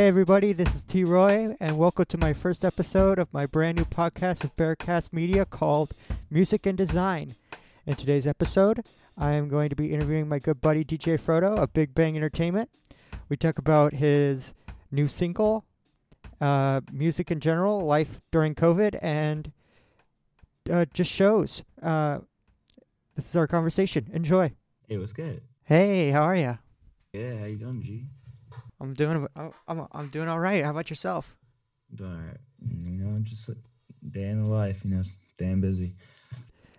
Hey, everybody, this is T-ROY, and welcome to my first episode of my brand new podcast with Bearcast Media called Music and Design. In today's episode, I am going to be interviewing my good buddy DJ Fro-Doe of Big Bang Entertainment. We talk about his new single, uh, music in general, life during COVID, and uh, just shows. Uh, this is our conversation. Enjoy. Hey, what's good? Hey, how are you? Yeah, how you doing, G? I'm doing. I'm. I'm doing all right. How about yourself? Doing all right. You know, just a day in the life. You know, damn busy.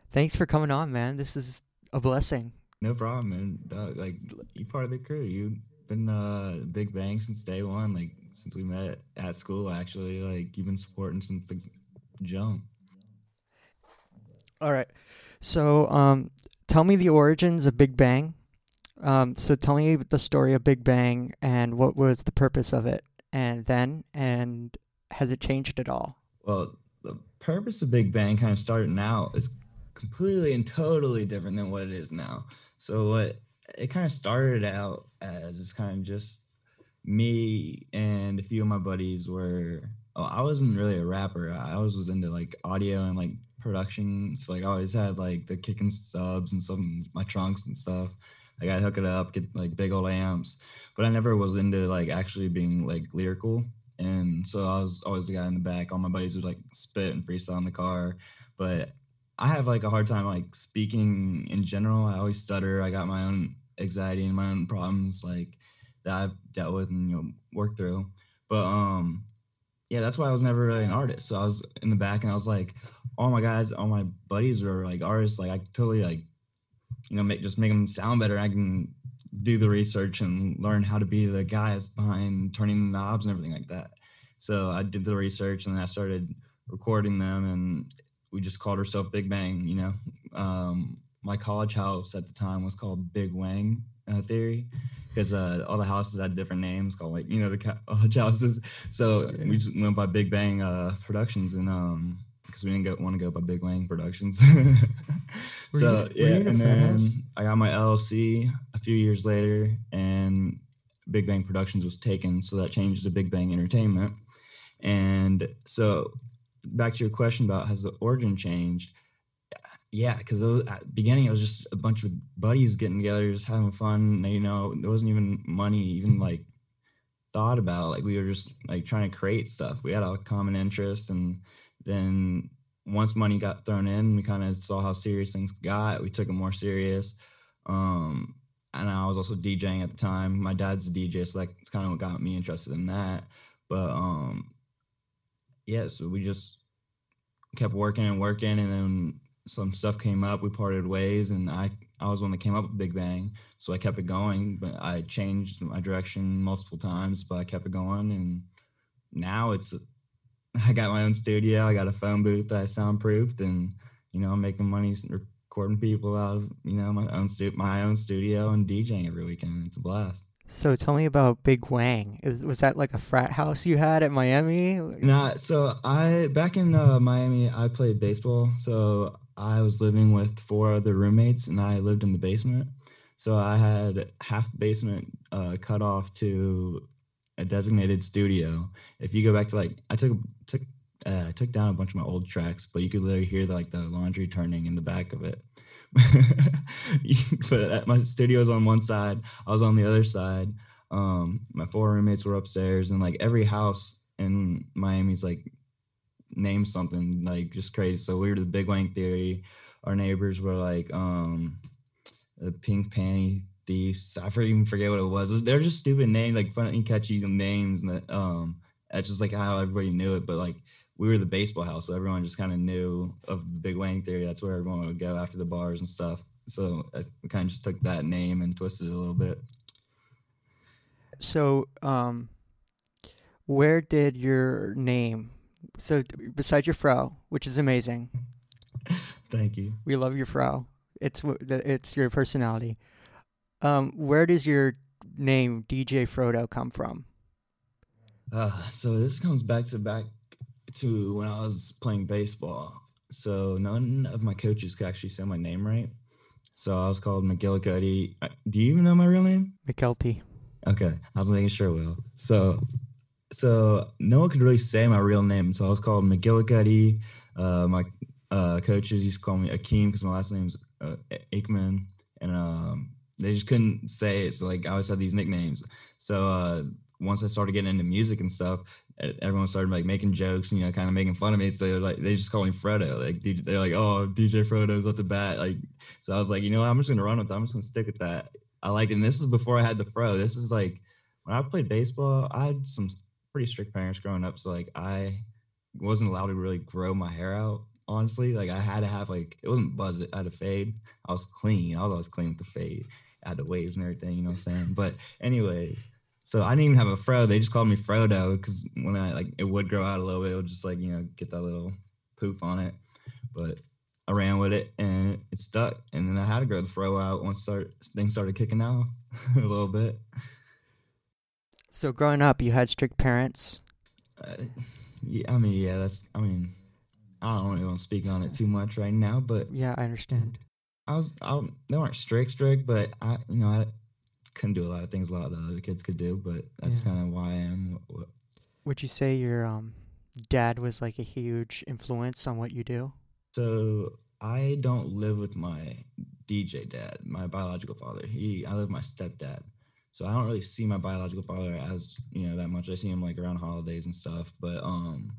Thanks for coming on, man. This is a blessing. No problem, man. Dog, like you part of the crew. You've been uh Big Bang since day one. Like since we met at school, actually. Like you've been supporting since the jump. All right. So, um, tell me the origins of Big Bang. Um, so tell me the story of Big Bang and what was the purpose of it, and then and has it changed at all? Well, the purpose of Big Bang kind of started now is completely and totally different than what it is now. So what it kind of started out as is kind of just me and a few of my buddies were. Oh, I wasn't really a rapper. I always was into like audio and like production. So like I always had like the kicking stubs and some my trunks and stuff. Like I'd hook it up, get like big old amps, but I never was into like actually being like lyrical. And so I was always the guy in the back. All my buddies would like spit and freestyle in the car, but I have like a hard time like speaking in general. I always stutter. I got my own anxiety and my own problems like that I've dealt with and you know worked through. But um yeah, that's why I was never really an artist. So I was in the back and I was like, all my guys, all my buddies were like artists. Like I totally like you know, make just make them sound better. I can do the research and learn how to be the guys behind turning the knobs and everything like that. So I did the research and then I started recording them and we just called ourselves Big Bang, you know. Um, my college house at the time was called Big Wang uh, Theory because uh, all the houses had different names called like, you know, the college houses. So we just went by Big Bang uh, Productions and um, because we didn't want to go by Big Wang Productions. so you, yeah, and then I got my LLC a few years later, and Big Bang Productions was taken, so that changed to Big Bang Entertainment. And so, back to your question about has the origin changed? Yeah, because at the beginning it was just a bunch of buddies getting together, just having fun. You know, there wasn't even money, even like thought about. Like we were just like trying to create stuff. We had a common interest, and then once money got thrown in, we kind of saw how serious things got. We took it more serious. Um, and I was also DJing at the time. My dad's a DJ, so that's kind of what got me interested in that. But um, yeah, so we just kept working and working, and then some stuff came up. We parted ways, and I I was one that came up with Big Bang, so I kept it going. But I changed my direction multiple times, but I kept it going, and now it's I got my own studio. I got a phone booth that I soundproofed, and you know, I'm making money recording people out of you know my own stu- my own studio and DJing every weekend. It's a blast. So tell me about Big Wang. Is, was that like a frat house you had at Miami? Nah. So I back in uh, Miami, I played baseball. So I was living with four other roommates, and I lived in the basement. So I had half the basement uh, cut off to a designated studio. If you go back to like, I took took uh, took down a bunch of my old tracks, but you could literally hear the, like the laundry turning in the back of it. but my studio was on one side, I was on the other side. Um, my four roommates were upstairs, and like every house in Miami's like named something like just crazy. So we were the Big Wang Theory. Our neighbors were like um, the Pink Panty Thieves. I even forget what it was. They're just stupid names, like funny, catchy names, and that um, that's just like how everybody knew it. But like we were the baseball house, so everyone just kind of knew of the Big Wang Theory. That's where everyone would go after the bars and stuff. So we kind of just took that name and twisted it a little bit. So, um, where did your name? So, besides your fro, which is amazing. Thank you. We love your fro. It's it's your personality. Um, where does your name DJ Fro-Doe come from? Uh, so this comes back to back to when I was playing baseball. So none of my coaches could actually say my name right. So I was called McGillicuddy. Uh, do you even know my real name? McKelty. Okay, I was making sure, Will. So so no one could really say my real name, so I was called McGillicuddy. Uh, my uh, coaches used to call me Akeem because my last name's uh, Aikman, and um, they just couldn't say it. So like I always had these nicknames. So uh, once I started getting into music and stuff, everyone started like making jokes, and you know, kind of making fun of me. So they're like, they just call me Fredo. Like they're like, oh, DJ Fro-Doe's up the bat. Like, so I was like, you know? I'm just gonna run with that. I'm just gonna stick with that. I like, and this is before I had the fro. This is like when I played baseball. I had some pretty strict parents growing up, so like I wasn't allowed to really grow my hair out. Honestly, like I had to have like it wasn't buzz. I had to fade. I was clean. I was always clean with the fade. Had the waves and everything. You know what I'm saying? But anyways, so I didn't even have a fro. They just called me Fro-Doe because when I like it would grow out a little bit, it would just like you know get that little poof on it. But I ran with it and it stuck. And then I had to grow the fro out once start things started kicking off a little bit. So growing up, you had strict parents. Uh, yeah, I mean, yeah, that's. I mean, I don't really want to speak on it too much right now, but yeah, I understand. I was, I, they weren't strict, strict, but I, you know, I couldn't do a lot of things a lot of other kids could do, but that's yeah. kind of why I am. What, Would you say your um, dad was like a huge influence on what you do? So I don't live with my DJ dad, my biological father. He, I live with my stepdad. So I don't really see my biological father as you know that much. I see him like around holidays and stuff, but um,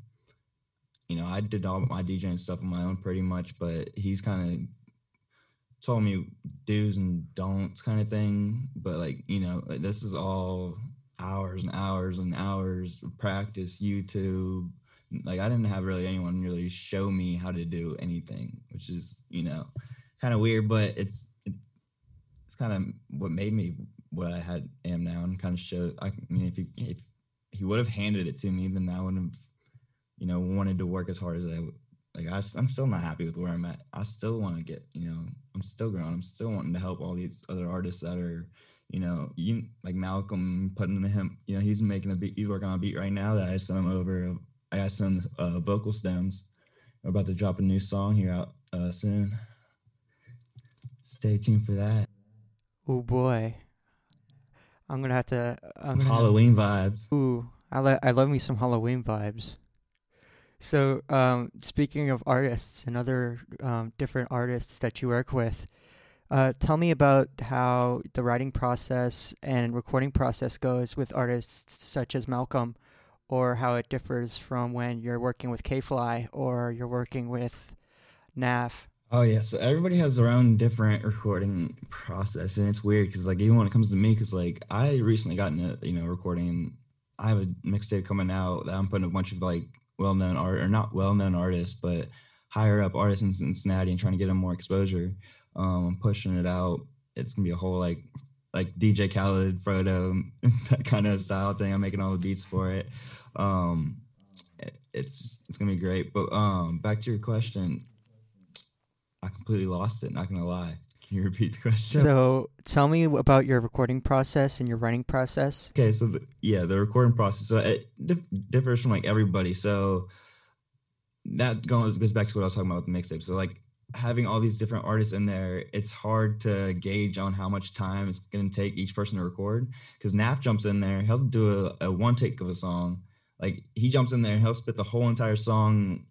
you know, I did all my DJ and stuff on my own pretty much. But he's kind of told me do's and don'ts kind of thing. But like, you know, like this is all hours and hours and hours of practice, YouTube. Like I didn't have really anyone really show me how to do anything, which is, you know, kind of weird, but it's it's kind of what made me what I had am now and kind of show I mean if he if he would have handed it to me, then I wouldn't have, you know, wanted to work as hard as I would like I, I'm still not happy with where I'm at. I still want to get, you know, I'm still growing. I'm still wanting to help all these other artists that are, you know, you like Malcolm putting him, you know, he's making a beat. He's working on a beat right now that I sent him over. I got some uh, vocal stems. We're about to drop a new song here out uh, soon. Stay tuned for that. Oh boy, I'm gonna have to. I'm gonna Halloween have, vibes. Ooh, I, lo- I love me some Halloween vibes. So, um, speaking of artists and other um, different artists that you work with, uh, tell me about how the writing process and recording process goes with artists such as Malcolm, or how it differs from when you're working with K Fly or you're working with Naf. Oh yeah, so everybody has their own different recording process, and it's weird because like even when it comes to me, because like I recently got into you know recording. I have a mixtape coming out that I'm putting a bunch of like well-known art or not well-known artists, but higher up artists in Cincinnati and trying to get them more exposure. Um, pushing it out. It's gonna be a whole like like DJ Khaled, Fro-Doe, that kind of style thing. I'm making all the beats for it. Um, it's it's gonna be great. But um, back to your question, I completely lost it. Not gonna lie. Can you repeat the question? So tell me about your recording process and your writing process. Okay, so the, yeah, the recording process. So it differs from like everybody. So that goes goes back to what I was talking about with the mixtape. So like having all these different artists in there, it's hard to gauge on how much time it's going to take each person to record. Because Naf jumps in there, he'll do a, a one take of a song. Like he jumps in there, he'll spit the whole entire song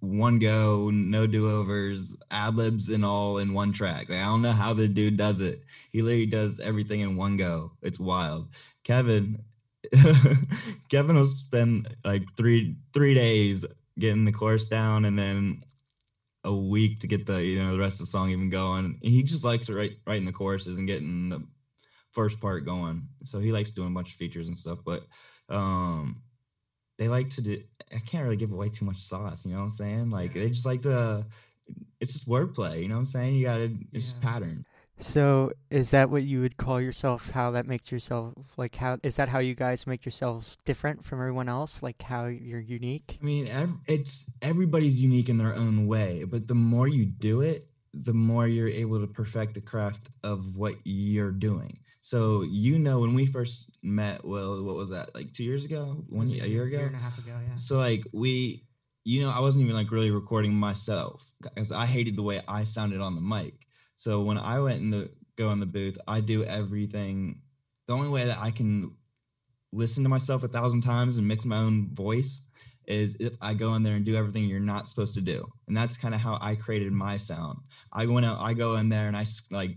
one go, no do overs, ad libs and all in one track. Like, I don't know how the dude does it. He literally does everything in one go. It's wild. Kevin, Kevin will spend like three three days getting the chorus down, and then a week to get the you know the rest of the song even going. He just likes write, writing the choruses and getting the first part going. So he likes doing a bunch of features and stuff. But um, they like to do I can't really give away too much sauce, you know what I'm saying? Like they just like to it's just wordplay, you know what I'm saying? You gotta it's yeah. just pattern. So is that what you would call yourself how that makes yourself like how is that how you guys make yourselves different from everyone else like how you're unique i mean it's everybody's unique in their own way but the more you do it the more you're able to perfect the craft of what you're doing so you know when we first met, well, what was that? Like two years ago? One year, a year ago? Year and a half ago, yeah. So like we you know, I wasn't even like really recording myself because I hated the way I sounded on the mic. So when I went in the go in the booth, I do everything. The only way that I can listen to myself a thousand times and mix my own voice is if I go in there and do everything you're not supposed to do. And that's kind of how I created my sound. I went out, I go in there and I like,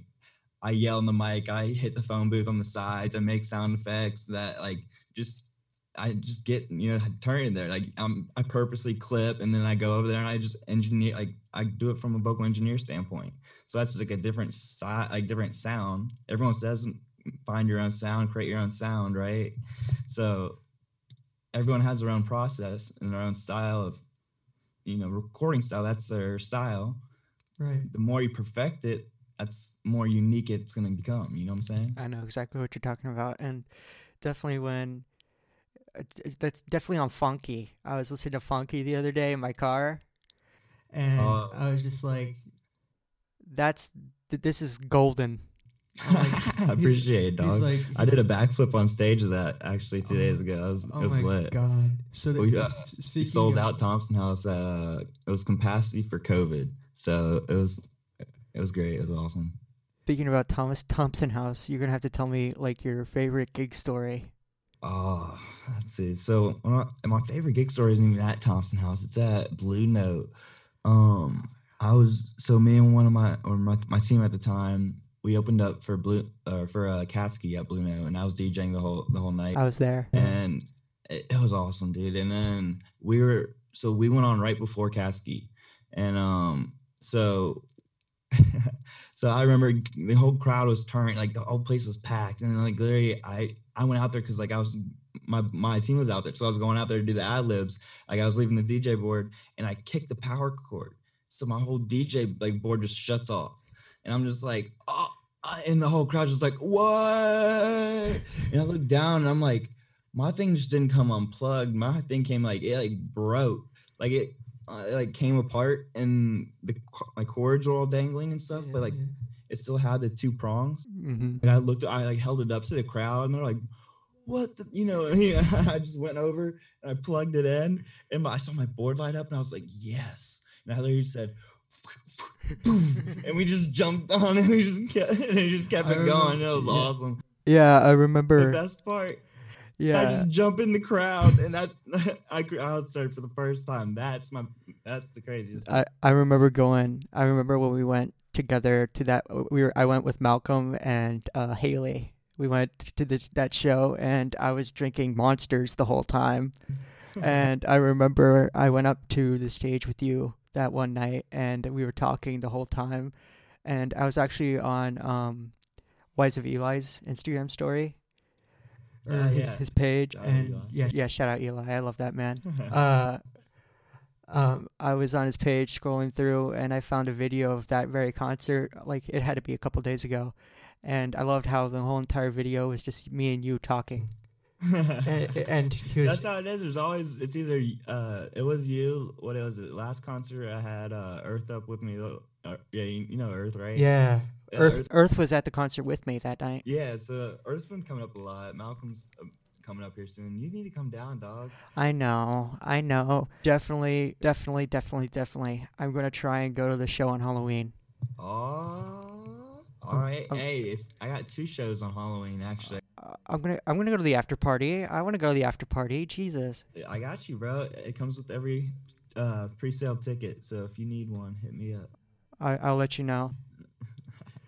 I yell in the mic, I hit the phone booth on the sides, I make sound effects that like just I just get you know turn in there like I'm I purposely clip and then I go over there and I just engineer like I do it from a vocal engineer standpoint. So that's like a different side like different sound. Everyone says find your own sound, create your own sound, right? So everyone has their own process and their own style of you know recording style. That's their style. Right. The more you perfect it, that's more unique it's going to become. You know what I'm saying? I know exactly what you're talking about, and definitely when that's definitely on Funky. I was listening to Funky the other day in my car, and uh, I was just like, "That's this is golden." Like, I appreciate it, dog. Like, I did a backflip on stage of that actually two oh, days ago. It was, oh it was my lit. god! So we, uh, we sold of, out Thompson House at uh, it was capacity for COVID, so it was it was great. It was awesome. Speaking about Thomas Thompson House, you're gonna have to tell me like your favorite gig story. Oh, let's see. So my favorite gig story isn't even at Thompson House. It's at Blue Note. Um, I was so me and one of my or my, my team at the time. We opened up for Blue uh, for uh, Caskey at Blue Note, and I was DJing the whole the whole night. I was there, and it, it was awesome, dude. And then we were so we went on right before Caskey, and um, so so I remember the whole crowd was turning, like the whole place was packed, and then like literally, I I went out there because like I was my my team was out there, so I was going out there to do the ad libs. Like I was leaving the DJ board, and I kicked the power cord, so my whole DJ like board just shuts off, and I'm just like, oh, and the whole crowd just like, what? And I look down, and I'm like, my thing just didn't come unplugged. My thing came like it like broke, like it uh, it like came apart and the my cords were all dangling and stuff, yeah, but like yeah. it still had the two prongs. Mm-hmm. And I looked, I like held it up to the crowd, and they're like, "What?" The, you know? I just went over and I plugged it in, and my, I saw my board light up, and I was like, "Yes!" And I literally said. and we just jumped on and we just kept, and it just kept it going. It was yeah. awesome. Yeah, I remember. The best part yeah. I just jump in the crowd and that I crowd started for the first time. That's my that's the craziest. I I remember going. I remember when we went together to that. We were. I went with Malcolm and uh, Haley. We went to this that show and I was drinking monsters the whole time. and I remember I went up to the stage with you that one night and we were talking the whole time. And I was actually on um, Wise of Eli's Instagram story or uh, his, yeah. his page. Shout and yeah, yeah, shout out Eli. I love that man. uh, um, I was on his page scrolling through, and I found a video of that very concert. Like it had to be a couple days ago, and I loved how the whole entire video was just me and you talking. and, and was, that's how it is. There's always it's either uh, it was you. What was it? Last concert I had uh, Earth up with me. Uh, yeah, you, you know Earth, right? Yeah. Earth, Earth, Earth was at the concert with me that night. Yeah, so Earth's been coming up a lot. Malcolm's uh, coming up here soon. You need to come down, dog. I know, I know. Definitely, definitely, definitely, definitely. I'm gonna try and go to the show on Halloween. Oh, all right. Um, hey, if, I got two shows on Halloween actually. Uh, I'm gonna I'm gonna go to the after party. I want to go to the after party. Jesus. I got you, bro. It comes with every uh, pre-sale ticket. So if you need one, hit me up. I I'll let you know.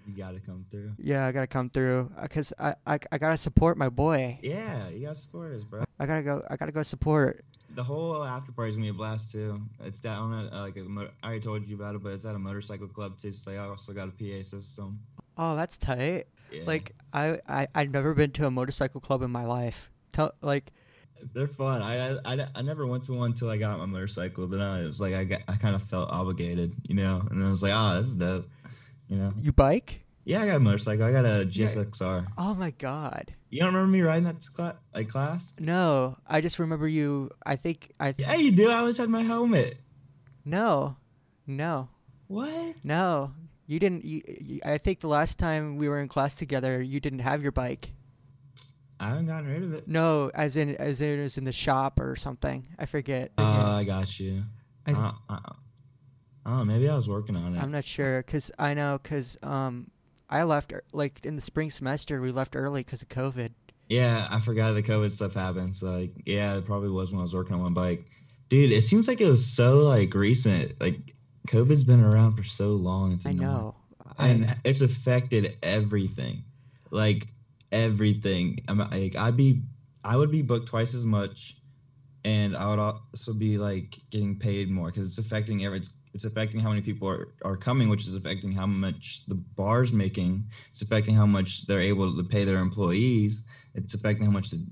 You gotta come through. Yeah, I gotta come through because I, I I gotta support my boy. Yeah, you gotta support us, bro. I gotta go. I gotta go support. The whole after party is gonna be a blast too. It's down at uh, like I already told you about it, but it's at a motorcycle club too. So I also got a PA system. Oh, that's tight. Yeah. Like I I I've never been to a motorcycle club in my life. Tell like. They're fun. I, I, I never went to one until I got my motorcycle. Then I was like I got, I kind of felt obligated, you know. And I was like, oh, this is dope. You know. You bike? Yeah, I got a motorcycle. I got a GSXR. Oh my god. You don't remember me riding that cl- like class? No, I just remember you. I think I. Th- yeah, you do. I always had my helmet. No, no. What? No, you didn't. You, you, I think the last time we were in class together, you didn't have your bike. I haven't gotten rid of it. No, as in as in it was in the shop or something. I forget. Oh, uh, I got you. I, uh, uh, oh, maybe I was working on it. I'm not sure because I know because um I left like in the spring semester. We left early because of COVID, Yeah, I forgot the COVID stuff happened. So like, yeah, it probably was when I was working on my bike. Dude, it seems like it was so like recent. Like COVID's been around for so long. It's I know. and it's affected everything like everything i'm like i'd be i would be booked twice as much and i would also be like getting paid more because it's affecting every it's, it's affecting how many people are, are coming which is affecting how much the bar's making it's affecting how much they're able to pay their employees it's affecting how much the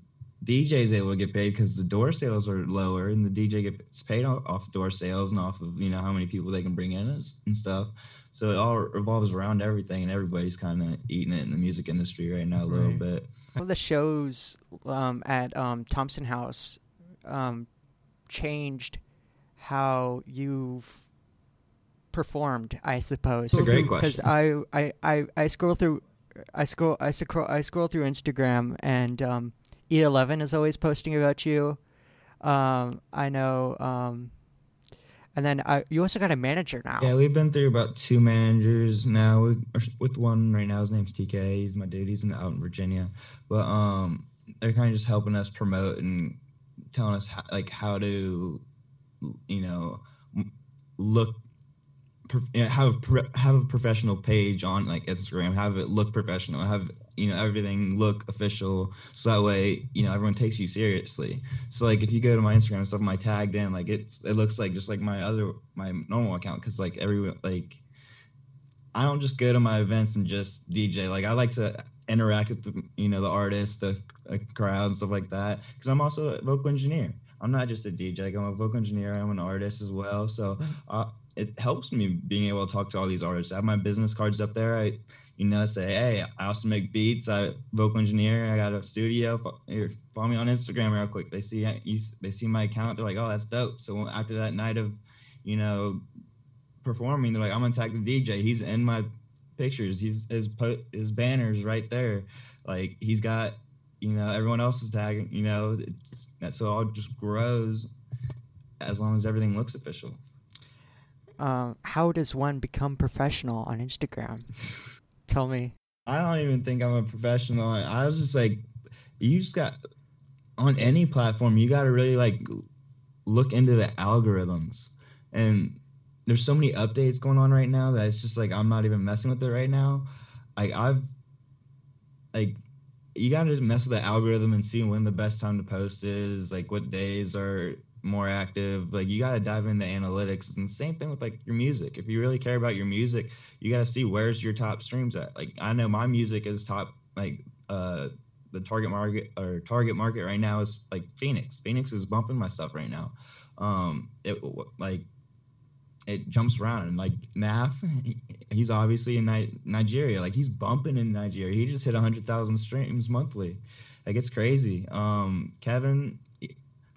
DJ is able to get paid because the door sales are lower and the DJ gets paid off, off door sales and off of you know how many people they can bring in and stuff. So it all revolves around everything, and everybody's kind of eating it in the music industry right now a little Right. bit. one of the shows um, at um, Thompson House um, changed how you've performed, I suppose. It's a great Because. I, I, I, I scroll through, I scroll, I scroll, I scroll through Instagram, and um, E11 is always posting about you. Um, I know, um, and then I, you also got a manager now. Yeah, we've been through about two managers now. We are with one right now. His name's TK. He's my dude. He's in, out in Virginia, but um, they're kind of just helping us promote and telling us how, like how to, you know, look, prof- you know, have a have a professional page on like Instagram. Have it look professional. Have you know everything look official, so that way you know everyone takes you seriously. So like if you go to my Instagram and stuff, my tagged in like it's it looks like just like my other my normal account because like everyone like I don't just go to my events and just DJ. Like I like to interact with the you know the artists, the crowd, and stuff like that. Because I'm also a vocal engineer. I'm not just a DJ. Like I'm a vocal engineer. I'm an artist as well. So uh, it helps me being able to talk to all these artists. I have my business cards up there. I you know say hey I also make beats. I vocal engineer. I got a studio. Here, follow me on Instagram real quick. They see you. They see my account. They're like, oh, that's dope. So after that night of, you know, performing, they're like, I'm gonna tag the DJ. He's in my pictures. He's his his banners right there. Like he's got, you know, everyone else is tagging. You know, it's, so it all just grows as long as everything looks official. Um, how does one become professional on Instagram? Tell me. I don't even think I'm a professional. I was just like, you just got on any platform, you got to really like look into the algorithms. And there's so many updates going on right now that it's just like I'm not even messing with it right now. Like I've like you got to just mess with the algorithm and see when the best time to post is, like what days are more active. Like you got to dive into analytics. And same thing with like your music. If you really care about your music, you got to see where's your top streams at. Like I know my music is top like uh the target market or target market right now is like Phoenix. Phoenix is bumping my stuff right now. Um it like it jumps around and like Naf, he's obviously in Ni- Nigeria. Like he's bumping in Nigeria. He just hit 100,000 streams monthly. Like it's crazy. Um Kevin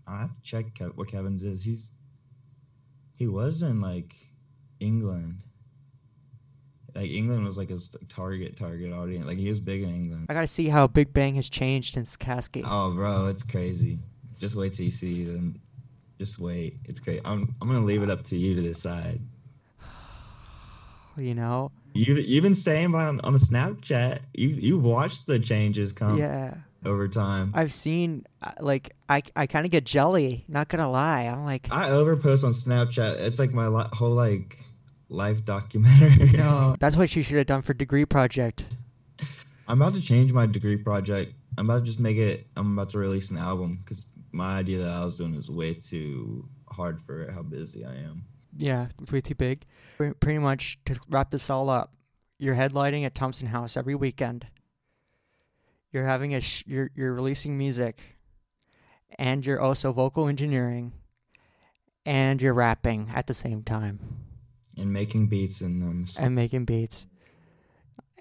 I have to check Kev- what Kevin's is. He's he was in like England. Like England was like his target target audience. Like he was big in England. I gotta see how Big Bang has changed since Cascade. Oh, bro, it's crazy. Just wait till you see them. Just wait. It's great. I'm I'm gonna leave it up to you to decide. You know? You you've been saying on on the Snapchat. You you've watched the changes come yeah. Over time. I've seen uh, like I I kind of get jelly. Not gonna lie. I'm like I overpost on Snapchat. It's like my li- whole like life documentary. no. That's what you should have done for degree project. I'm about to change my degree project. I'm about to just make it. I'm about to release an album because my idea that I was doing is way too hard for how busy I am. Yeah, it's way too big. Pretty much to wrap this all up, you're headlining at Thompson House every weekend. You're having a sh- you're you're releasing music, and you're also vocal engineering, and you're rapping at the same time, And making beats and um, and making beats,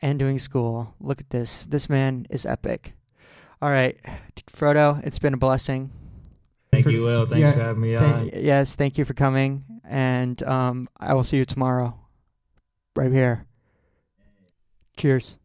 and doing school. Look at this. This man is epic. All right, Fro-Doe, it's been a blessing. Thank for- you, Will. Thanks yeah, for having me Thank- on. yes, thank you for coming, and um, I will see you tomorrow, right here. Cheers.